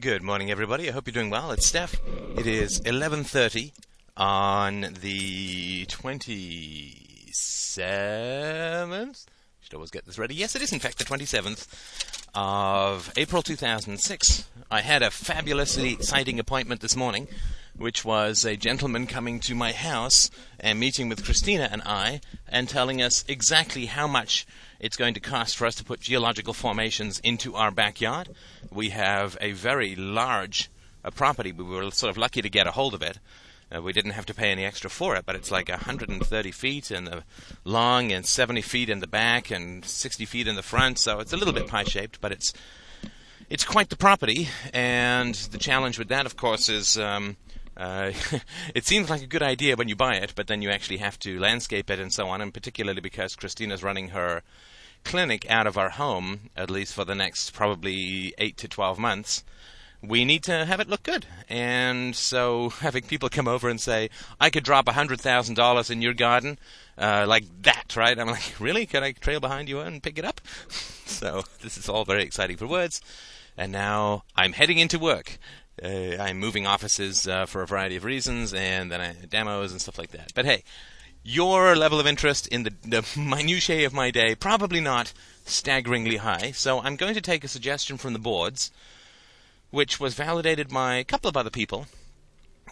Good morning, everybody. I hope you're doing well. It's Steph. It is 11:30 on the 27th. Should always get this ready. Yes, it is in fact the 27th of April 2006. I had a fabulously exciting appointment this morning, which was a gentleman coming to my house and meeting with Christina and I and telling us exactly how much it's going to cost for us to put geological formations into our backyard. We have a very large uh, property. We were sort of lucky to get a hold of it. Uh, we didn't have to pay any extra for it, but it's like 130 feet in the long and 70 feet in the back and 60 feet in the front. So it's a little bit pie-shaped, but it's it's quite the property. And the challenge with that, of course, is um, uh, it seems like a good idea when you buy it, but then you actually have to landscape it and so on. And particularly because Christina's running her clinic out of our home, at least for the next probably eight to 12 months we need to have it look good. And so having people come over and say, I could drop $100,000 in your garden, uh, like that, right? I'm like, really? Can I trail behind you and pick it up? so this is all very exciting for words. And now I'm heading into work. Uh, I'm moving offices uh, for a variety of reasons, and then I demos and stuff like that. But hey, your level of interest in the, the minutiae of my day probably not staggeringly high. So I'm going to take a suggestion from the boards which was validated by a couple of other people.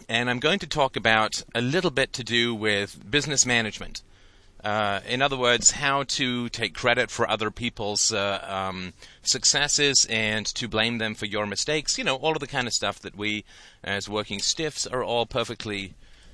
And I'm going to talk about a little bit to do with business management. Uh, in other words, how to take credit for other people's uh, um, successes and to blame them for your mistakes. You know, all of the kind of stuff that we, as working stiffs, are all perfectly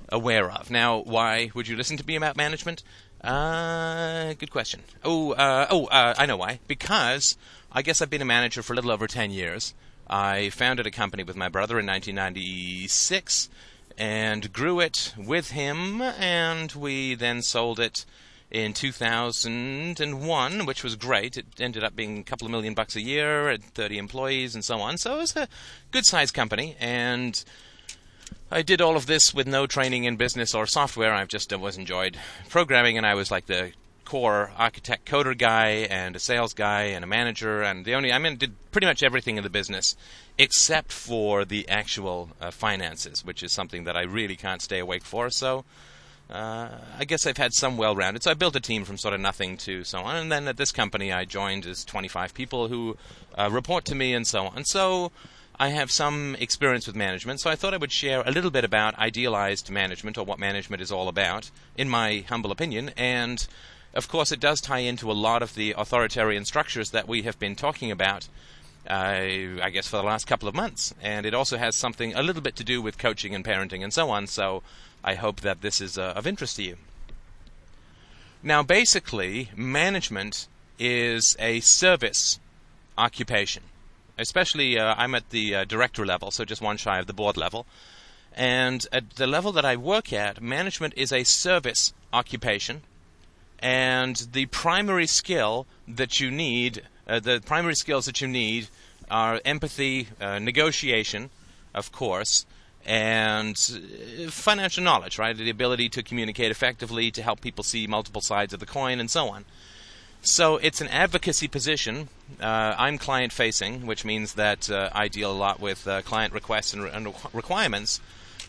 aware of. Now, why would you listen to me about management? Uh, good question. Oh, uh, oh, uh, I know why. Because I guess I've been a manager for a little over 10 years. I founded a company with my brother in 1996 and grew it with him, and we then sold it in 2001, which was great. It ended up being a couple of million bucks a year, at 30 employees, and so on. So it was a good sized company, and I did all of this with no training in business or software. I've just always enjoyed programming, and I was like the core architect coder guy and a sales guy and a manager and the only I mean did pretty much everything in the business except for the actual uh, finances, which is something that I really can't stay awake for. So uh, I guess I've had some well-rounded. So I built a team from sort of nothing to so on, and then at this company I joined is 25 people who uh, report to me and so on. So I have some experience with management, so I thought I would share a little bit about idealized management or what management is all about, in my humble opinion, and of course, it does tie into a lot of the authoritarian structures that we have been talking about, uh, I guess, for the last couple of months. And it also has something a little bit to do with coaching and parenting and so on. So I hope that this is uh, of interest to you. Now, basically, management is a service occupation. Especially, uh, I'm at the uh, director level, so just one shy of the board level. And at the level that I work at, management is a service occupation and the primary skill that you need, uh, the primary skills that you need are empathy, uh, negotiation, of course, and uh, financial knowledge, right? The ability to communicate effectively, to help people see multiple sides of the coin, and so on. So it's an advocacy position. Uh, I'm client facing, which means that uh, I deal a lot with uh, client requests and, re- and requirements.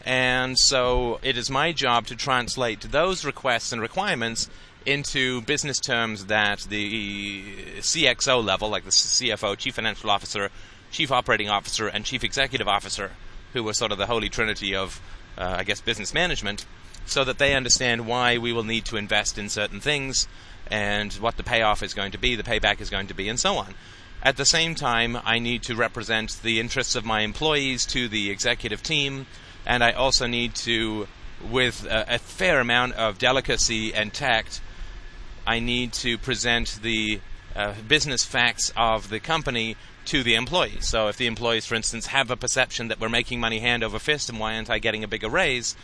And so it is my job to translate those requests and requirements into business terms that the CXO level, like the CFO, Chief Financial Officer, Chief Operating Officer, and Chief Executive Officer, who were sort of the holy trinity of, uh, I guess, business management, so that they understand why we will need to invest in certain things and what the payoff is going to be, the payback is going to be, and so on. At the same time, I need to represent the interests of my employees to the executive team, and I also need to, with a, a fair amount of delicacy and tact, I need to present the uh, business facts of the company to the employees. So if the employees, for instance, have a perception that we're making money hand over fist and why aren't I getting a bigger raise,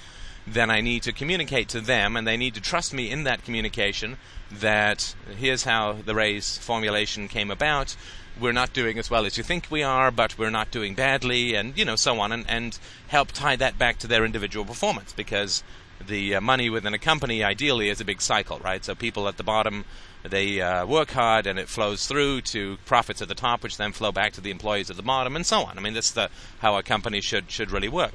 then I need to communicate to them and they need to trust me in that communication that here's how the raise formulation came about. We're not doing as well as you think we are, but we're not doing badly, and you know so on, and, and help tie that back to their individual performance because the uh, money within a company ideally is a big cycle, right? So people at the bottom they uh, work hard and it flows through to profits at the top, which then flow back to the employees at the bottom, and so on. I mean, that's the how a company should should really work.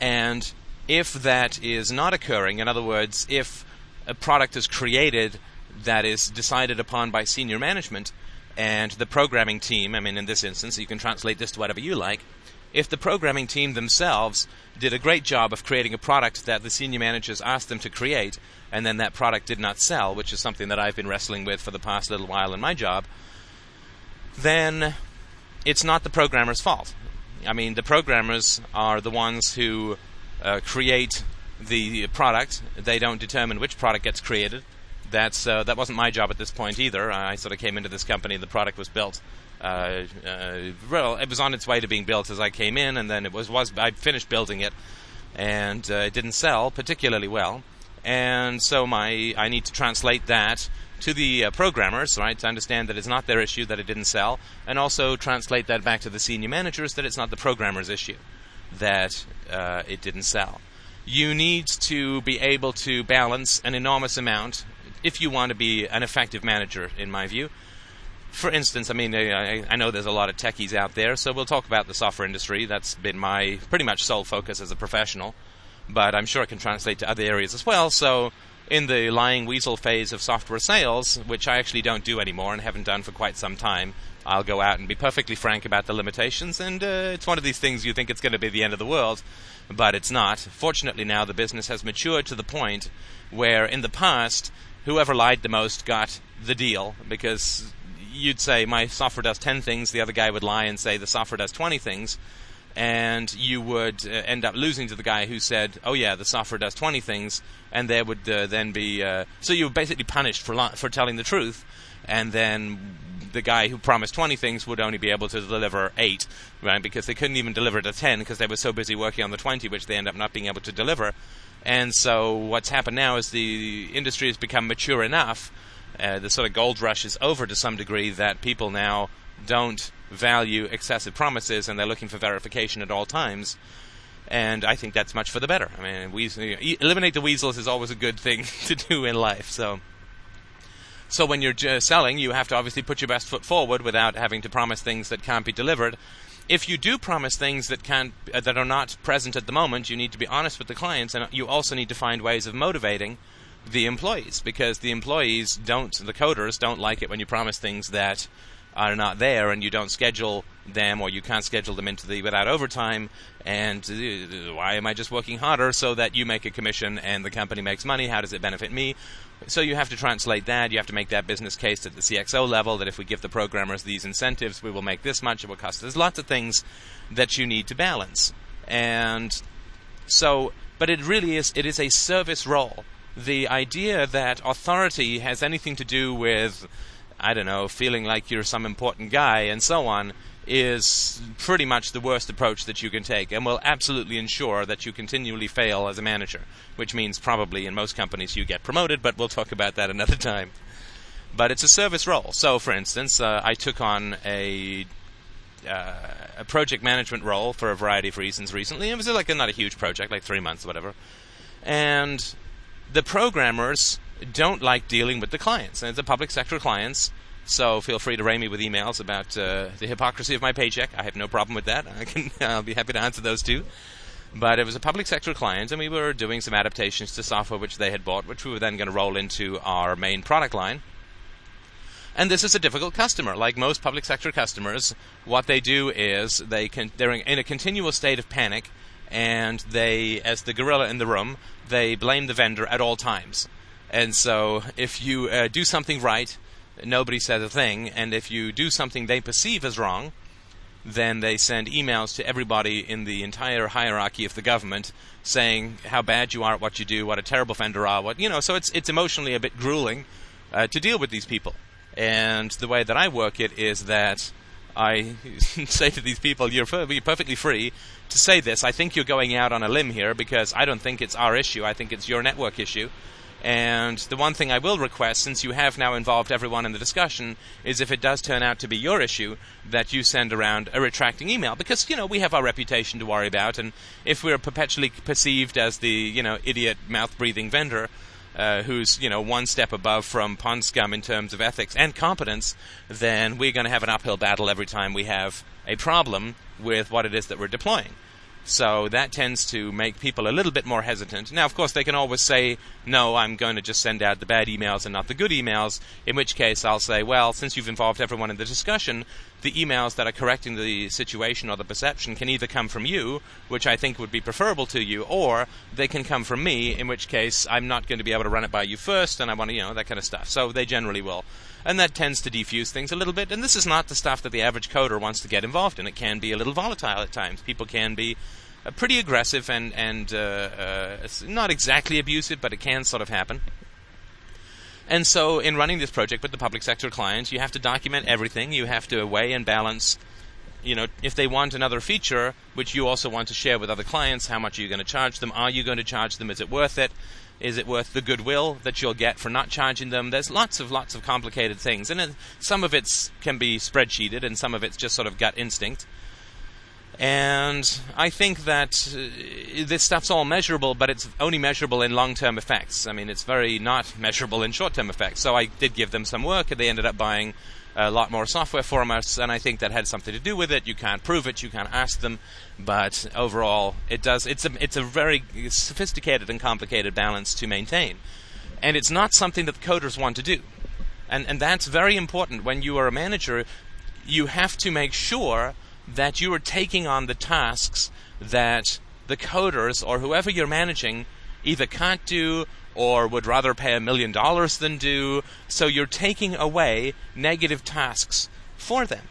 And if that is not occurring, in other words, if a product is created that is decided upon by senior management and the programming team, I mean, in this instance, you can translate this to whatever you like. If the programming team themselves did a great job of creating a product that the senior managers asked them to create, and then that product did not sell, which is something that I've been wrestling with for the past little while in my job, then it's not the programmer's fault. I mean, the programmers are the ones who uh, create the product. They don't determine which product gets created. That's uh, that wasn't my job at this point either. I sort of came into this company. The product was built. Uh, uh, well, it was on its way to being built as I came in, and then it was was I finished building it, and uh, it didn't sell particularly well and so my I need to translate that to the uh, programmers, right, to understand that it's not their issue that it didn't sell, and also translate that back to the senior managers that it's not the programmer's issue that uh, it didn't sell. You need to be able to balance an enormous amount if you want to be an effective manager, in my view. For instance, I mean, I, I know there's a lot of techies out there, so we'll talk about the software industry. That's been my pretty much sole focus as a professional but I'm sure it can translate to other areas as well. So, in the lying weasel phase of software sales, which I actually don't do anymore and haven't done for quite some time, I'll go out and be perfectly frank about the limitations. And uh, it's one of these things you think it's going to be the end of the world, but it's not. Fortunately, now the business has matured to the point where in the past, whoever lied the most got the deal because you'd say my software does 10 things, the other guy would lie and say the software does 20 things and you would uh, end up losing to the guy who said, "Oh yeah, the software does 20 things," and there would uh, then be uh, so you were basically punished for lo- for telling the truth, and then the guy who promised 20 things would only be able to deliver eight, right? Because they couldn't even deliver the 10 because they were so busy working on the 20, which they end up not being able to deliver. And so what's happened now is the industry has become mature enough. Uh, the sort of gold rush is over to some degree that people now don't value excessive promises and they're looking for verification at all times. And I think that's much for the better. I mean, we, eliminate the weasels is always a good thing to do in life. So, so when you're selling, you have to obviously put your best foot forward without having to promise things that can't be delivered. If you do promise things that can't uh, that are not present at the moment, you need to be honest with the clients, and you also need to find ways of motivating the employees because the employees don't, the coders don't like it when you promise things that are not there and you don't schedule them or you can't schedule them into the without overtime and uh, why am I just working harder so that you make a commission and the company makes money? How does it benefit me? So you have to translate that. You have to make that business case at the CXO level that if we give the programmers these incentives we will make this much it will cost there's lots of things that you need to balance. And so but it really is it is a service role the idea that authority has anything to do with I don't know, feeling like you're some important guy and so on is pretty much the worst approach that you can take and will absolutely ensure that you continually fail as a manager, which means probably in most companies you get promoted, but we'll talk about that another time. But it's a service role. So, for instance, uh, I took on a uh, a project management role for a variety of reasons recently. It was like a, not a huge project, like three months, or whatever. And the programmers don't like dealing with the clients. And it's the public sector clients. So feel free to rain me with emails about uh, the hypocrisy of my paycheck. I have no problem with that. I can, I'll be happy to answer those too. But it was a public sector client, and we were doing some adaptations to software which they had bought, which we were then going to roll into our main product line. And this is a difficult customer. Like most public sector customers, what they do is they can, they're in a continual state of panic, and they, as the gorilla in the room, they blame the vendor at all times. And so if you uh, do something right, nobody says a thing. And if you do something they perceive as wrong, then they send emails to everybody in the entire hierarchy of the government saying how bad you are at what you do, what a terrible vendor are, what you know. So it's it's emotionally a bit grueling uh, to deal with these people. And the way that I work it is that I say to these people, you're, perfectly free to say this. I think you're going out on a limb here because I don't think it's our issue. I think it's your network issue And the one thing I will request, since you have now involved everyone in the discussion, is if it does turn out to be your issue, that you send around a retracting email. Because, you know, we have our reputation to worry about, and if we're perpetually perceived as the, you know, idiot, mouth breathing vendor, uh, who's you know one step above from pond scum in terms of ethics and competence, then we're going to have an uphill battle every time we have a problem with what it is that we're deploying. So that tends to make people a little bit more hesitant. Now, of course, they can always say, no, I'm going to just send out the bad emails and not the good emails, in which case I'll say, well, since you've involved everyone in the discussion, the emails that are correcting the situation or the perception can either come from you, which I think would be preferable to you, or they can come from me, in which case I'm not going to be able to run it by you first, and I want to, you know, that kind of stuff. So they generally will. And that tends to defuse things a little bit. And this is not the stuff that the average coder wants to get involved in. It can be a little volatile at times. People can be uh, pretty aggressive and and uh, uh, not exactly abusive, but it can sort of happen. And so, in running this project with the public sector clients, you have to document everything. You have to weigh and balance. You know, if they want another feature, which you also want to share with other clients, how much are you going to charge them? Are you going to charge them? Is it worth it? Is it worth the goodwill that you'll get for not charging them? There's lots of lots of complicated things, and it, some of it can be spreadsheeted, and some of it's just sort of gut instinct. And I think that uh, this stuff's all measurable, but it's only measurable in long term effects. I mean, it's very not measurable in short term effects. So I did give them some work, and they ended up buying a lot more software from us, and I think that had something to do with it. You can't prove it, you can't ask them, but overall, it does. It's a it's a very sophisticated and complicated balance to maintain, and it's not something that the coders want to do, and and that's very important when you are a manager. You have to make sure that you are taking on the tasks that the coders or whoever you're managing either can't do or would rather pay a million dollars than do. So you're taking away negative tasks for them.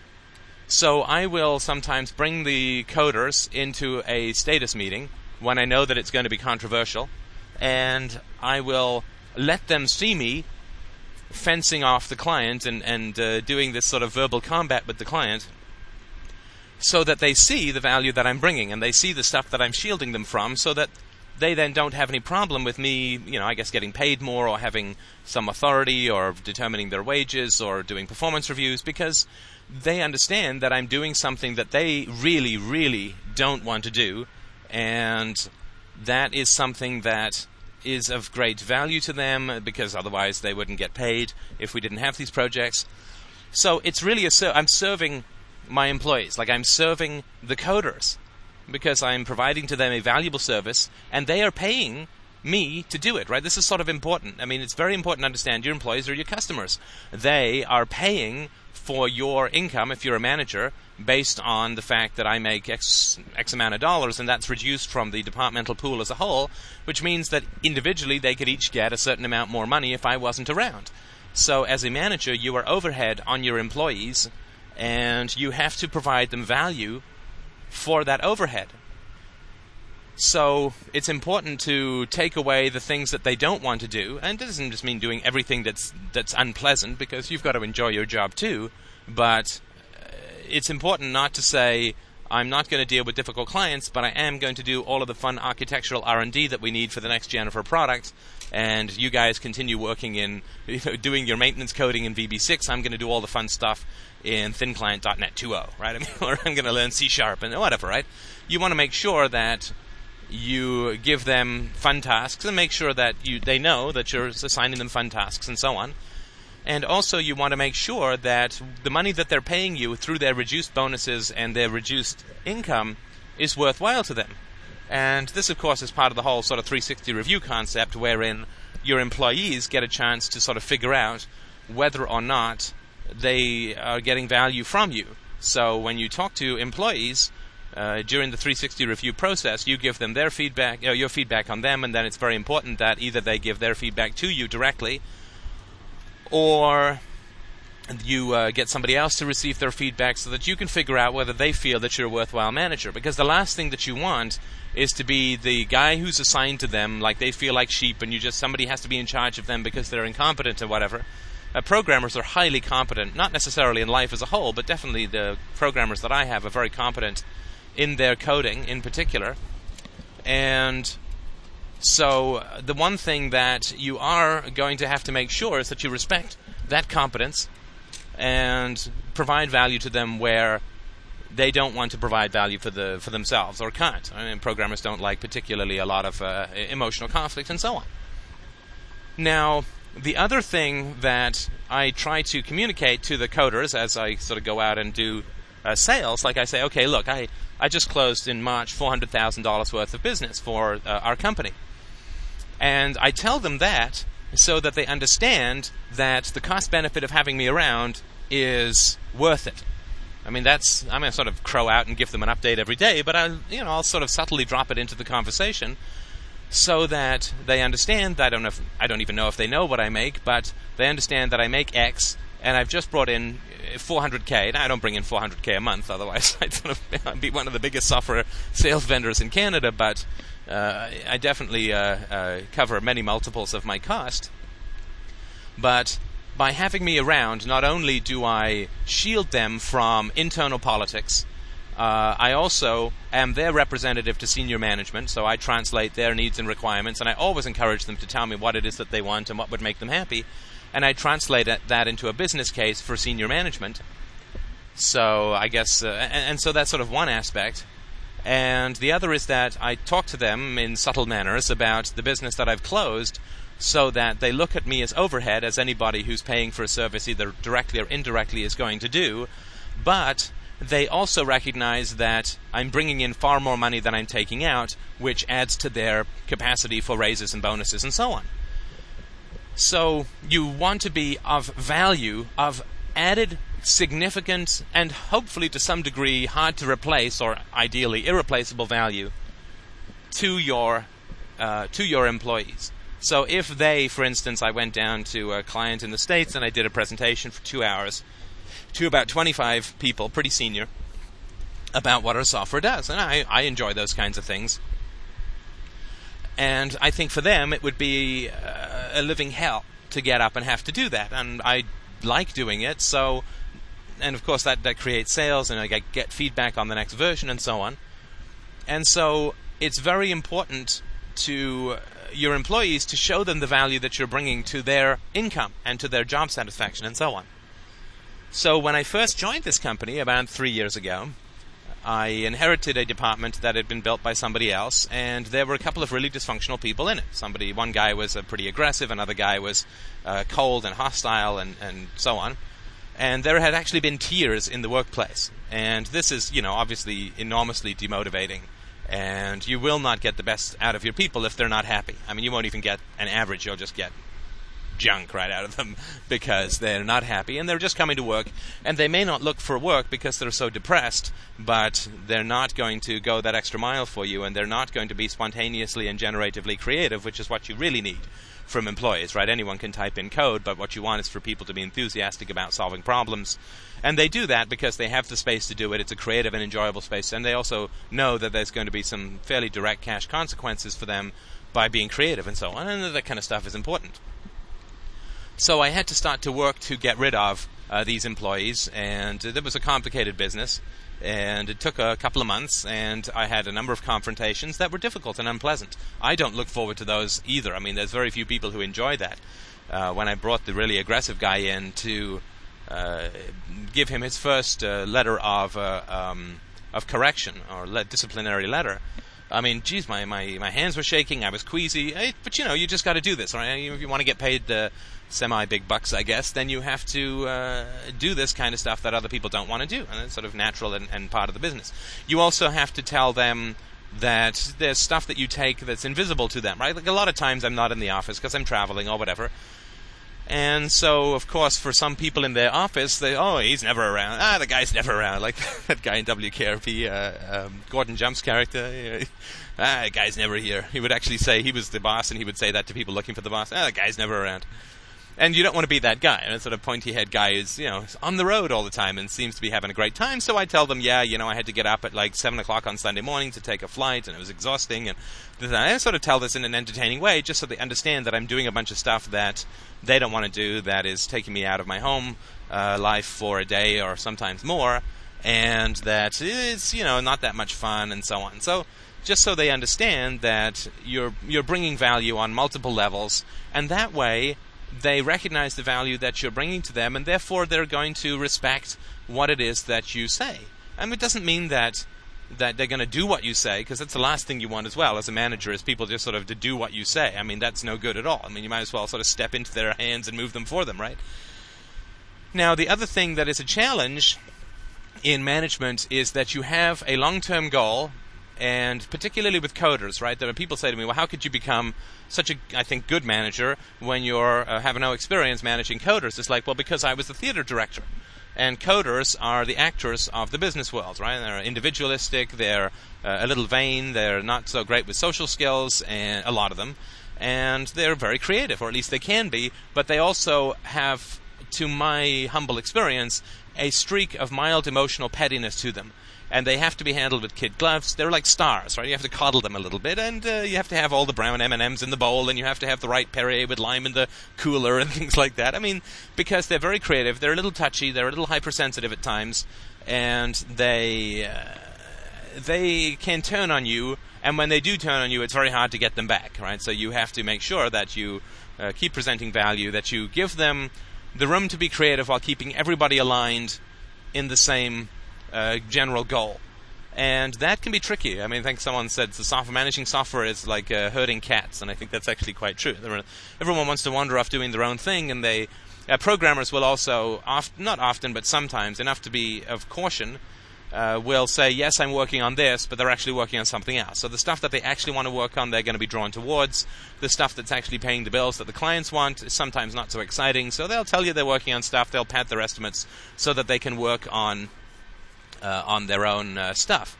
So I will sometimes bring the coders into a status meeting when I know that it's going to be controversial, and I will let them see me fencing off the client and, and uh, doing this sort of verbal combat with the client so that they see the value that I'm bringing and they see the stuff that I'm shielding them from so that they then don't have any problem with me, you know, I guess getting paid more or having some authority or determining their wages or doing performance reviews because they understand that I'm doing something that they really, really don't want to do. And that is something that is of great value to them because otherwise they wouldn't get paid if we didn't have these projects. So it's really a, I'm serving my employees. Like I'm serving the coders because I'm providing to them a valuable service and they are paying me to do it, right? This is sort of important. I mean, it's very important to understand your employees are your customers. They are paying for your income if you're a manager based on the fact that I make X, X amount of dollars and that's reduced from the departmental pool as a whole, which means that individually they could each get a certain amount more money if I wasn't around. So as a manager, you are overhead on your employees and you have to provide them value for that overhead. So it's important to take away the things that they don't want to do, and it doesn't just mean doing everything that's that's unpleasant because you've got to enjoy your job too. But uh, it's important not to say I'm not going to deal with difficult clients, but I am going to do all of the fun architectural R&D that we need for the next gen of our product. And you guys continue working in you know, doing your maintenance coding in VB6. I'm going to do all the fun stuff in ThinClient.NET 2.0, right? I mean, or I'm going to learn C Sharp and whatever, right? You want to make sure that you give them fun tasks and make sure that you they know that you're assigning them fun tasks and so on. And also, you want to make sure that the money that they're paying you through their reduced bonuses and their reduced income is worthwhile to them. And this, of course, is part of the whole sort of 360 review concept wherein your employees get a chance to sort of figure out whether or not they are getting value from you. So when you talk to employees uh, during the 360 review process, you give them their feedback, uh, your feedback on them, and then it's very important that either they give their feedback to you directly, or you uh, get somebody else to receive their feedback so that you can figure out whether they feel that you're a worthwhile manager. Because the last thing that you want is to be the guy who's assigned to them, like they feel like sheep, and you just somebody has to be in charge of them because they're incompetent or whatever. Uh, programmers are highly competent, not necessarily in life as a whole, but definitely the programmers that I have are very competent in their coding in particular. And So, the one thing that you are going to have to make sure is that you respect that competence and provide value to them where they don't want to provide value for the for themselves or can't. I mean, programmers don't like particularly a lot of uh, emotional conflict and so on. Now, the other thing that I try to communicate to the coders as I sort of go out and do uh, sales, like I say, okay, look, I, I just closed in March $400,000 worth of business for uh, our company. And I tell them that so that they understand that the cost benefit of having me around is worth it. I mean, that's I'm to sort of crow out and give them an update every day, but I, you know, I'll sort of subtly drop it into the conversation so that they understand. I don't know if, I don't even know if they know what I make, but they understand that I make X, and I've just brought in 400k. Now I don't bring in 400k a month, otherwise I'd sort of be one of the biggest software sales vendors in Canada. But uh, I definitely uh, uh, cover many multiples of my cost. But by having me around, not only do I shield them from internal politics, uh, I also am their representative to senior management, so I translate their needs and requirements, and I always encourage them to tell me what it is that they want and what would make them happy, and I translate that into a business case for senior management. So I guess, uh, and, and so that's sort of one aspect. And the other is that I talk to them in subtle manners about the business that I've closed so that they look at me as overhead, as anybody who's paying for a service either directly or indirectly is going to do. But they also recognize that I'm bringing in far more money than I'm taking out, which adds to their capacity for raises and bonuses and so on. So you want to be of value, of added significance, and hopefully to some degree hard to replace or ideally irreplaceable value to your uh, to your employees. So if they, for instance, I went down to a client in the States and I did a presentation for two hours to about 25 people, pretty senior, about what our software does. And I, I enjoy those kinds of things. And I think for them it would be uh, a living hell to get up and have to do that. And I like doing it, so. And of course, that, that creates sales, and I get, get feedback on the next version, and so on. And so, it's very important to uh, your employees to show them the value that you're bringing to their income and to their job satisfaction and so on. So when I first joined this company about three years ago, I inherited a department that had been built by somebody else, and there were a couple of really dysfunctional people in it. Somebody, one guy was uh, pretty aggressive, another guy was uh, cold and hostile, and, and so on. And there had actually been tears in the workplace, and this is, you know, obviously enormously demotivating and you will not get the best out of your people if they're not happy. I mean, you won't even get an average, you'll just get junk right out of them because they're not happy and they're just coming to work and they may not look for work because they're so depressed but they're not going to go that extra mile for you and they're not going to be spontaneously and generatively creative which is what you really need from employees right anyone can type in code but what you want is for people to be enthusiastic about solving problems and they do that because they have the space to do it. It's a creative and enjoyable space. And they also know that there's going to be some fairly direct cash consequences for them by being creative and so on. And that kind of stuff is important. So I had to start to work to get rid of uh, these employees. And uh, it was a complicated business. And it took a couple of months, and I had a number of confrontations that were difficult and unpleasant. I don't look forward to those either. I mean, there's very few people who enjoy that. Uh, when I brought the really aggressive guy in to uh, give him his first uh, letter of uh, um, of correction or le- disciplinary letter. I mean, geez, my, my, my hands were shaking. I was queasy. Hey, but you know, you just got to do this, right? If you want to get paid uh, semi big bucks, I guess, then you have to uh, do this kind of stuff that other people don't want to do, and it's sort of natural and, and part of the business. You also have to tell them that there's stuff that you take that's invisible to them, right? Like a lot of times I'm not in the office because I'm traveling or whatever, and so, of course, for some people in their office, they, oh, he's never around. Ah, the guy's never around. Like that guy in WKRP, uh, um, Gordon Jump's character. ah, the guy's never here. He would actually say he was the boss, and he would say that to people looking for the boss. Ah, the guy's never around. And you don't want to be that guy. And that sort of pointy head guy is, you know, on the road all the time and seems to be having a great time. So I tell them, yeah, you know, I had to get up at like 7 o'clock on Sunday morning to take a flight, and it was exhausting. And I sort of tell this in an entertaining way, just so they understand that I'm doing a bunch of stuff that they don't want to do that is taking me out of my home uh, life for a day or sometimes more, and that it's you know not that much fun and so on. So just so they understand that you're you're bringing value on multiple levels, and that way they recognize the value that you're bringing to them, and therefore they're going to respect what it is that you say. And it doesn't mean that that they're going to do what you say because that's the last thing you want as well as a manager is people just sort of to do what you say. I mean, that's no good at all. I mean, you might as well sort of step into their hands and move them for them, right? Now, the other thing that is a challenge in management is that you have a long-term goal and particularly with coders, right? There are people say to me, "Well, how could you become such a, I think, good manager when you're uh, have no experience managing coders?" It's like, well, because I was the theater director, and coders are the actors of the business world, right? They're individualistic, they're uh, a little vain, they're not so great with social skills, and a lot of them, and they're very creative, or at least they can be. But they also have, to my humble experience, a streak of mild emotional pettiness to them and they have to be handled with kid gloves. They're like stars, right? You have to coddle them a little bit, and uh, you have to have all the brown M and M's in the bowl, and you have to have the right Perrier with lime in the cooler and things like that. I mean, because they're very creative, they're a little touchy, they're a little hypersensitive at times, and they uh, they can turn on you. And when they do turn on you, it's very hard to get them back, right? So you have to make sure that you uh, keep presenting value, that you give them the room to be creative while keeping everybody aligned in the same uh, general goal. And that can be tricky. I mean, I think someone said the software managing software is like uh, herding cats, and I think that's actually quite true. Are, everyone wants to wander off doing their own thing, and they uh, programmers will also, oft, not often, but sometimes, enough to be of caution, uh, will say, yes, I'm working on this, but they're actually working on something else. So the stuff that they actually want to work on, they're going to be drawn towards. The stuff that's actually paying the bills that the clients want is sometimes not so exciting. So they'll tell you they're working on stuff, they'll pad their estimates so that they can work on on their own uh, stuff.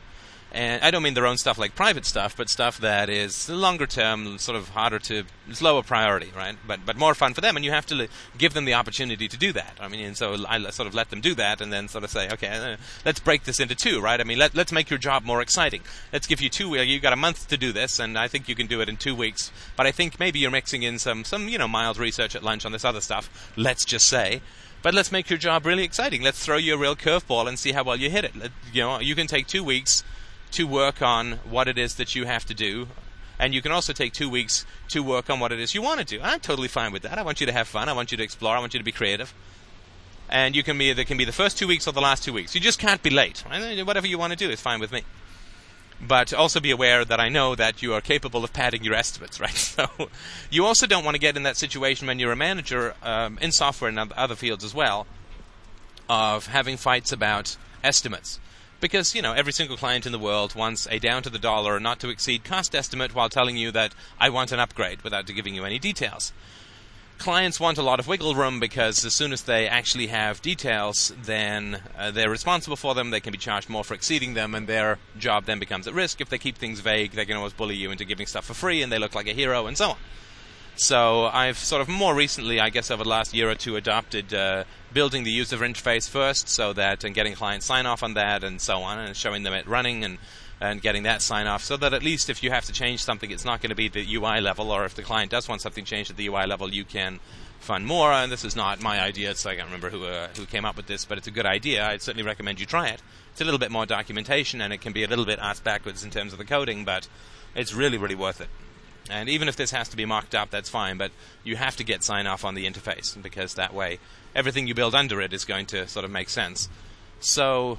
And I don't mean their own stuff like private stuff, but stuff that is longer term, sort of harder to, it's lower priority, right? But but more fun for them, and you have to give them the opportunity to do that. I mean, and so I sort of let them do that, and then sort of say, okay, uh, let's break this into two, right? I mean, let let's make your job more exciting. Let's give you two. You got a month to do this, and I think you can do it in two weeks. But I think maybe you're mixing in some some you know mild research at lunch on this other stuff. Let's just say, but let's make your job really exciting. Let's throw you a real curveball and see how well you hit it. Let, you know, you can take two weeks to work on what it is that you have to do, and you can also take two weeks to work on what it is you want to do. I'm totally fine with that. I want you to have fun. I want you to explore. I want you to be creative. And you can be there can be the first two weeks or the last two weeks. You just can't be late. Whatever you want to do is fine with me but also be aware that I know that you are capable of padding your estimates, right? So you also don't want to get in that situation when you're a manager um, in software and other fields as well of having fights about estimates. Because, you know, every single client in the world wants a down to the dollar, not to exceed cost estimate while telling you that I want an upgrade without giving you any details clients want a lot of wiggle room because as soon as they actually have details, then uh, they're responsible for them. They can be charged more for exceeding them, and their job then becomes at risk. If they keep things vague, they can always bully you into giving stuff for free, and they look like a hero, and so on. So I've sort of more recently, I guess, over the last year or two, adopted uh, building the user interface first, so that and getting clients sign off on that, and so on, and showing them it running and and getting that sign off so that at least if you have to change something, it's not going to be the UI level, or if the client does want something changed at the UI level, you can fund more. And this is not my idea. It's I can't remember who uh, who came up with this, but it's a good idea. I'd certainly recommend you try it. It's a little bit more documentation, and it can be a little bit ass backwards in terms of the coding, but it's really really worth it. And even if this has to be mocked up, that's fine. But you have to get sign off on the interface because that way everything you build under it is going to sort of make sense. So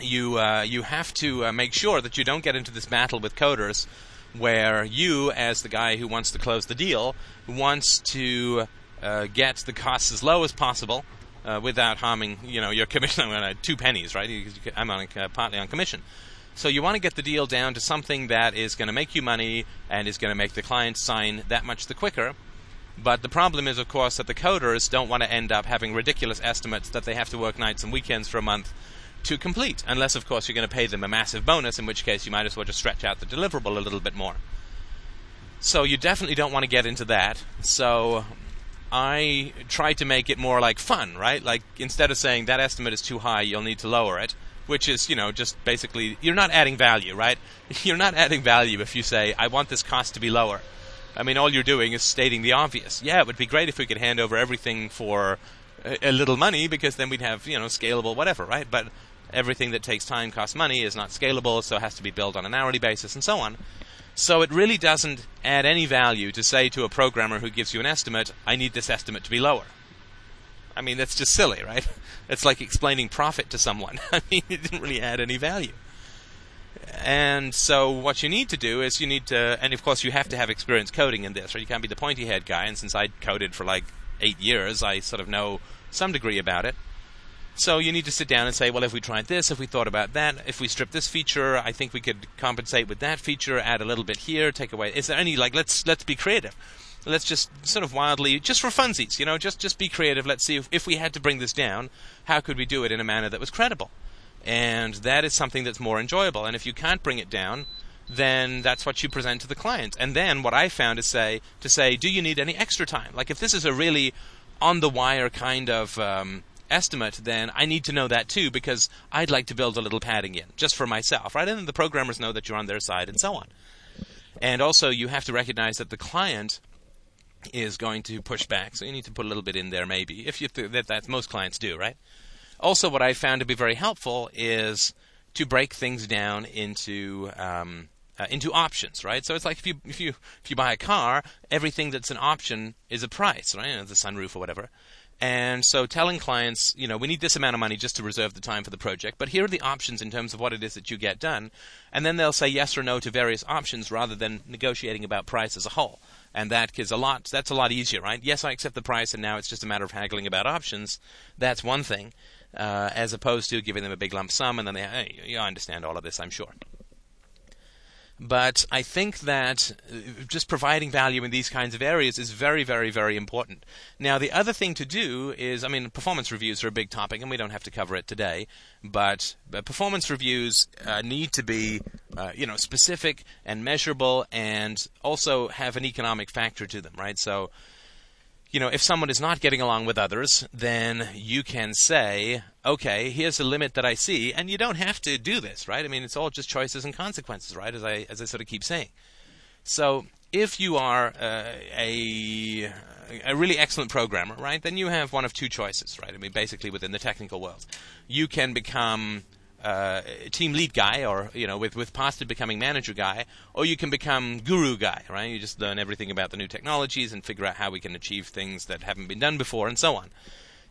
you uh, you have to uh, make sure that you don't get into this battle with coders where you, as the guy who wants to close the deal, wants to uh, get the costs as low as possible uh, without harming you know your commission. I'm two pennies, right? I'm on uh, partly on commission. So you want to get the deal down to something that is going to make you money and is going to make the client sign that much the quicker. But the problem is, of course, that the coders don't want to end up having ridiculous estimates that they have to work nights and weekends for a month to complete, unless, of course, you're going to pay them a massive bonus, in which case you might as well just stretch out the deliverable a little bit more. So you definitely don't want to get into that. So I try to make it more like fun, right? Like instead of saying that estimate is too high, you'll need to lower it, which is, you know, just basically you're not adding value, right? You're not adding value if you say I want this cost to be lower. I mean, all you're doing is stating the obvious. Yeah, it would be great if we could hand over everything for a, a little money because then we'd have, you know, scalable whatever, right? But everything that takes time costs money, is not scalable, so it has to be built on an hourly basis, and so on. So it really doesn't add any value to say to a programmer who gives you an estimate, I need this estimate to be lower. I mean, that's just silly, right? It's like explaining profit to someone. I mean, it didn't really add any value. And so what you need to do is you need to, and of course you have to have experience coding in this, right? You can't be the pointy head guy. And since I coded for like eight years, I sort of know some degree about it. So you need to sit down and say, well, if we tried this, if we thought about that, if we strip this feature, I think we could compensate with that feature, add a little bit here, take away. Is there any like let's let's be creative. Let's just sort of wildly, just for funsies, you know, just just be creative. Let's see if, if we had to bring this down, how could we do it in a manner that was credible? And that is something that's more enjoyable. And if you can't bring it down, then that's what you present to the client. And then what I found is say to say, do you need any extra time? Like if this is a really on the wire kind of um, estimate, then I need to know that too because I'd like to build a little padding in just for myself, right? And then the programmers know that you're on their side and so on. And also, you have to recognize that the client is going to push back, so you need to put a little bit in there, maybe if you th- that, that most clients do, right? Also, what I found to be very helpful is to break things down into um, uh, into options, right? So it's like if you if you if you buy a car, everything that's an option is a price, right? You know, the sunroof or whatever. And so telling clients, you know, we need this amount of money just to reserve the time for the project, but here are the options in terms of what it is that you get done. And then they'll say yes or no to various options rather than negotiating about price as a whole. And that is a lot that's a lot easier, right? Yes, I accept the price and now it's just a matter of haggling about options. That's one thing. Uh, as opposed to giving them a big lump sum and then they hey, you understand all of this, I'm sure. But I think that uh, just providing value in these kinds of areas is very, very, very important. Now, the other thing to do is, I mean, performance reviews are a big topic, and we don't have to cover it today. But, performance reviews uh, need to be, uh, you know, specific and measurable, and also have an economic factor to them, right? So, you know, if someone is not getting along with others, then you can say, okay, here's a limit that I see, and you don't have to do this, right? I mean, it's all just choices and consequences, right? As I as I sort of keep saying. So, if you are uh, a a really excellent programmer, right, then you have one of two choices, right? I mean, basically within the technical world, you can become uh, team lead guy, or you know, with with past becoming manager guy, or you can become guru guy, right? You just learn everything about the new technologies and figure out how we can achieve things that haven't been done before, and so on.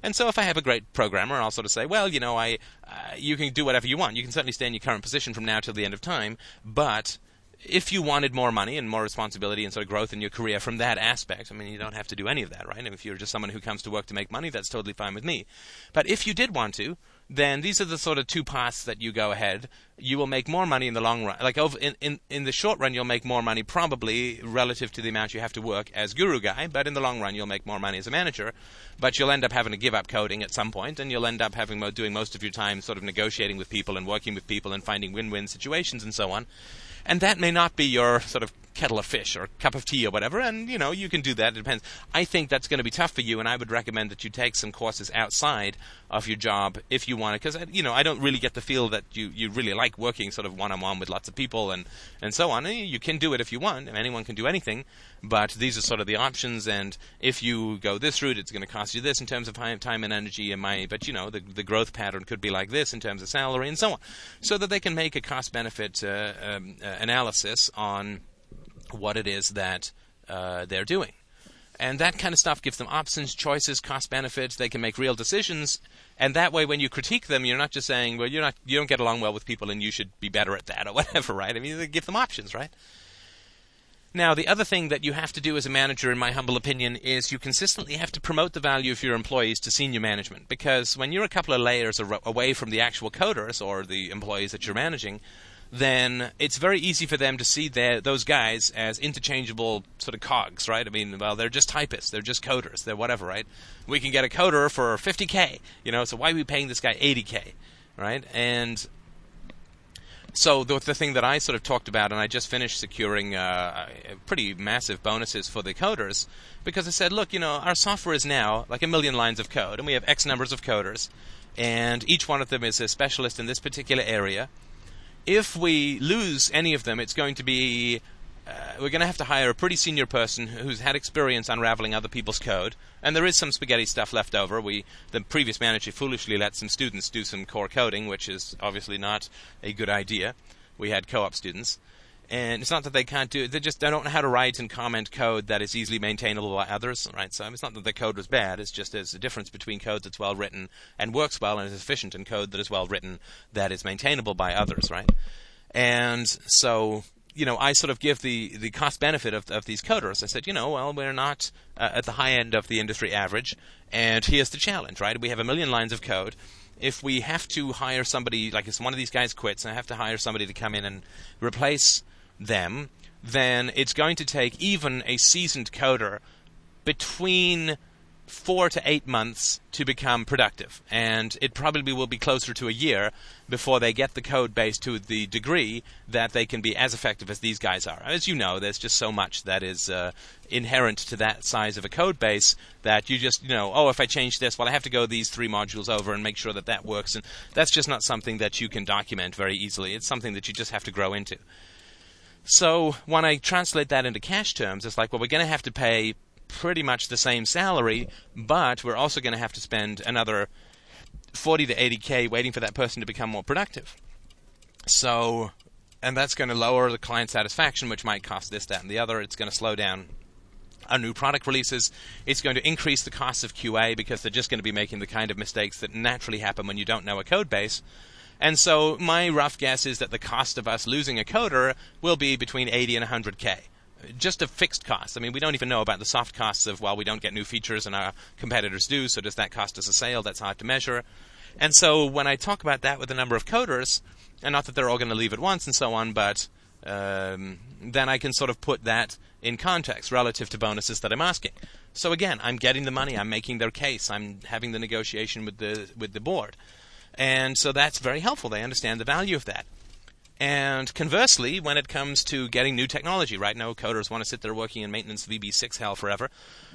And so, if I have a great programmer, I'll sort of say, well, you know, I uh, you can do whatever you want. You can certainly stay in your current position from now till the end of time, but if you wanted more money and more responsibility and sort of growth in your career from that aspect, I mean, you don't have to do any of that, right? And if you're just someone who comes to work to make money, that's totally fine with me. But if you did want to, then these are the sort of two paths that you go ahead. You will make more money in the long run. Like over in, in, in the short run, you'll make more money probably relative to the amount you have to work as guru guy. But in the long run, you'll make more money as a manager. But you'll end up having to give up coding at some point, and you'll end up having doing most of your time sort of negotiating with people and working with people and finding win-win situations and so on. And that may not be your sort of kettle of fish or cup of tea or whatever, and you know you can do that. It depends. I think that's going to be tough for you, and I would recommend that you take some courses outside of your job if you want it, because you know I don't really get the feel that you, you really like working sort of one on one with lots of people and and so on. You can do it if you want. And anyone can do anything, but these are sort of the options. And if you go this route, it's going to cost you this in terms of time and energy and money. But you know the the growth pattern could be like this in terms of salary and so on, so that they can make a cost benefit uh, um, uh, analysis on what it is that uh, they're doing. And that kind of stuff gives them options, choices, cost benefits. They can make real decisions, and that way, when you critique them, you're not just saying, "Well, you're not, you don't get along well with people, and you should be better at that," or whatever, right? I mean, give them options, right? Now, the other thing that you have to do as a manager, in my humble opinion, is you consistently have to promote the value of your employees to senior management. Because when you're a couple of layers away from the actual coders or the employees that you're managing, then it's very easy for them to see their, those guys as interchangeable sort of cogs, right? I mean, well, they're just typists, they're just coders, they're whatever, right? We can get a coder for 50k, you know, so why are we paying this guy 80k, right? And so the, the thing that I sort of talked about, and I just finished securing uh, pretty massive bonuses for the coders, because I said, look, you know, our software is now like a million lines of code, and we have X numbers of coders, and each one of them is a specialist in this particular area if we lose any of them, it's going to be uh, we're going to have to hire a pretty senior person who's had experience unraveling other people's code. And there is some spaghetti stuff left over. We, the previous manager, foolishly let some students do some core coding, which is obviously not a good idea. We had co-op students, and it's not that they can't do it; they just they don't know how to write and comment code that is easily maintainable by others, right? So it's not that the code was bad; it's just there's a difference between code that's well written and works well and is efficient, and code that is well written that is maintainable by others, right? And so you know, I sort of give the, the cost benefit of, of these coders. I said, you know, well, we're not uh, at the high end of the industry average, and here's the challenge, right? We have a million lines of code. If we have to hire somebody, like if one of these guys quits, and I have to hire somebody to come in and replace them, then it's going to take even a seasoned coder between four to eight months to become productive. And it probably will be closer to a year before they get the code base to the degree that they can be as effective as these guys are. As you know, there's just so much that is uh, inherent to that size of a code base that you just, you know, oh, if I change this, well, I have to go these three modules over and make sure that that works. And that's just not something that you can document very easily. It's something that you just have to grow into. So when I translate that into cash terms, it's like, well, we're going to have to pay pretty much the same salary, but we're also going to have to spend another 40 to 80k waiting for that person to become more productive. So, and that's going to lower the client satisfaction, which might cost this, that, and the other. It's going to slow down our new product releases. It's going to increase the cost of QA because they're just going to be making the kind of mistakes that naturally happen when you don't know a code base. And so my rough guess is that the cost of us losing a coder will be between 80 and 100k just a fixed cost. I mean, we don't even know about the soft costs of, well, we don't get new features and our competitors do, so does that cost us a sale? That's hard to measure. And so when I talk about that with a number of coders, and not that they're all going to leave at once and so on, but um, then I can sort of put that in context relative to bonuses that I'm asking. So again, I'm getting the money, I'm making their case, I'm having the negotiation with the with the board. And so that's very helpful. They understand the value of that. And conversely, when it comes to getting new technology, right now coders want to sit there working in maintenance VB6 hell forever.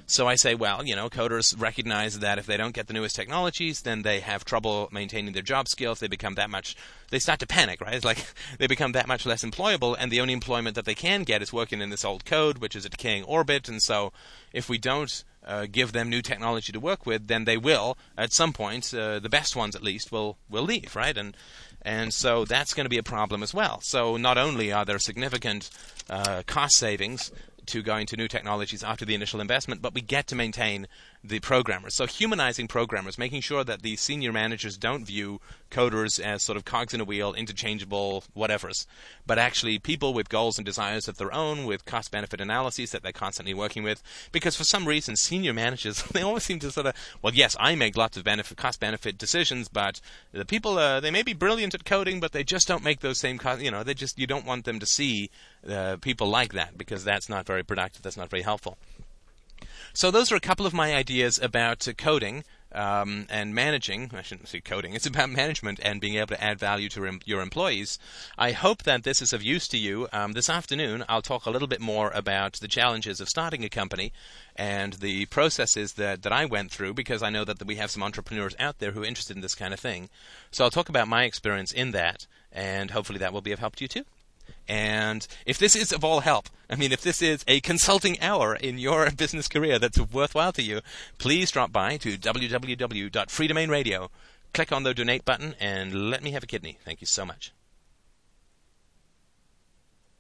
So I say, well, you know, coders recognize that if they don't get the newest technologies, then they have trouble maintaining their job skills. They become that much, they start to panic, right? It's like they become that much less employable, and the only employment that they can get is working in this old code, which is a decaying orbit. And so if we don't uh, give them new technology to work with, then they will, at some point, uh, the best ones at least, will will leave, right? And and so that's going to be a problem as well. So not only are there significant uh, cost savings to going to new technologies after the initial investment, but we get to maintain the programmers. So humanizing programmers, making sure that the senior managers don't view coders as sort of cogs in a wheel, interchangeable whatevers, but actually people with goals and desires of their own, with cost benefit analyses that they're constantly working with. Because for some reason, senior managers they always seem to sort of well, yes, I make lots of benefit cost benefit decisions, but the people uh, they may be brilliant at coding, but they just don't make those same. You know, they just you don't want them to see uh, people like that because that's not very productive. That's not very helpful. So those are a couple of my ideas about uh, coding. Um, and managing, I shouldn't say coding, it's about management and being able to add value to rem- your employees. I hope that this is of use to you. Um, this afternoon, I'll talk a little bit more about the challenges of starting a company and the processes that, that I went through because I know that we have some entrepreneurs out there who are interested in this kind of thing. So I'll talk about my experience in that, and hopefully that will be of help to you too. And if this is of all help, I mean, if this is a consulting hour in your business career that's worthwhile to you, please drop by to www.freedomainradio, click on the donate button, and let me have a kidney. Thank you so much.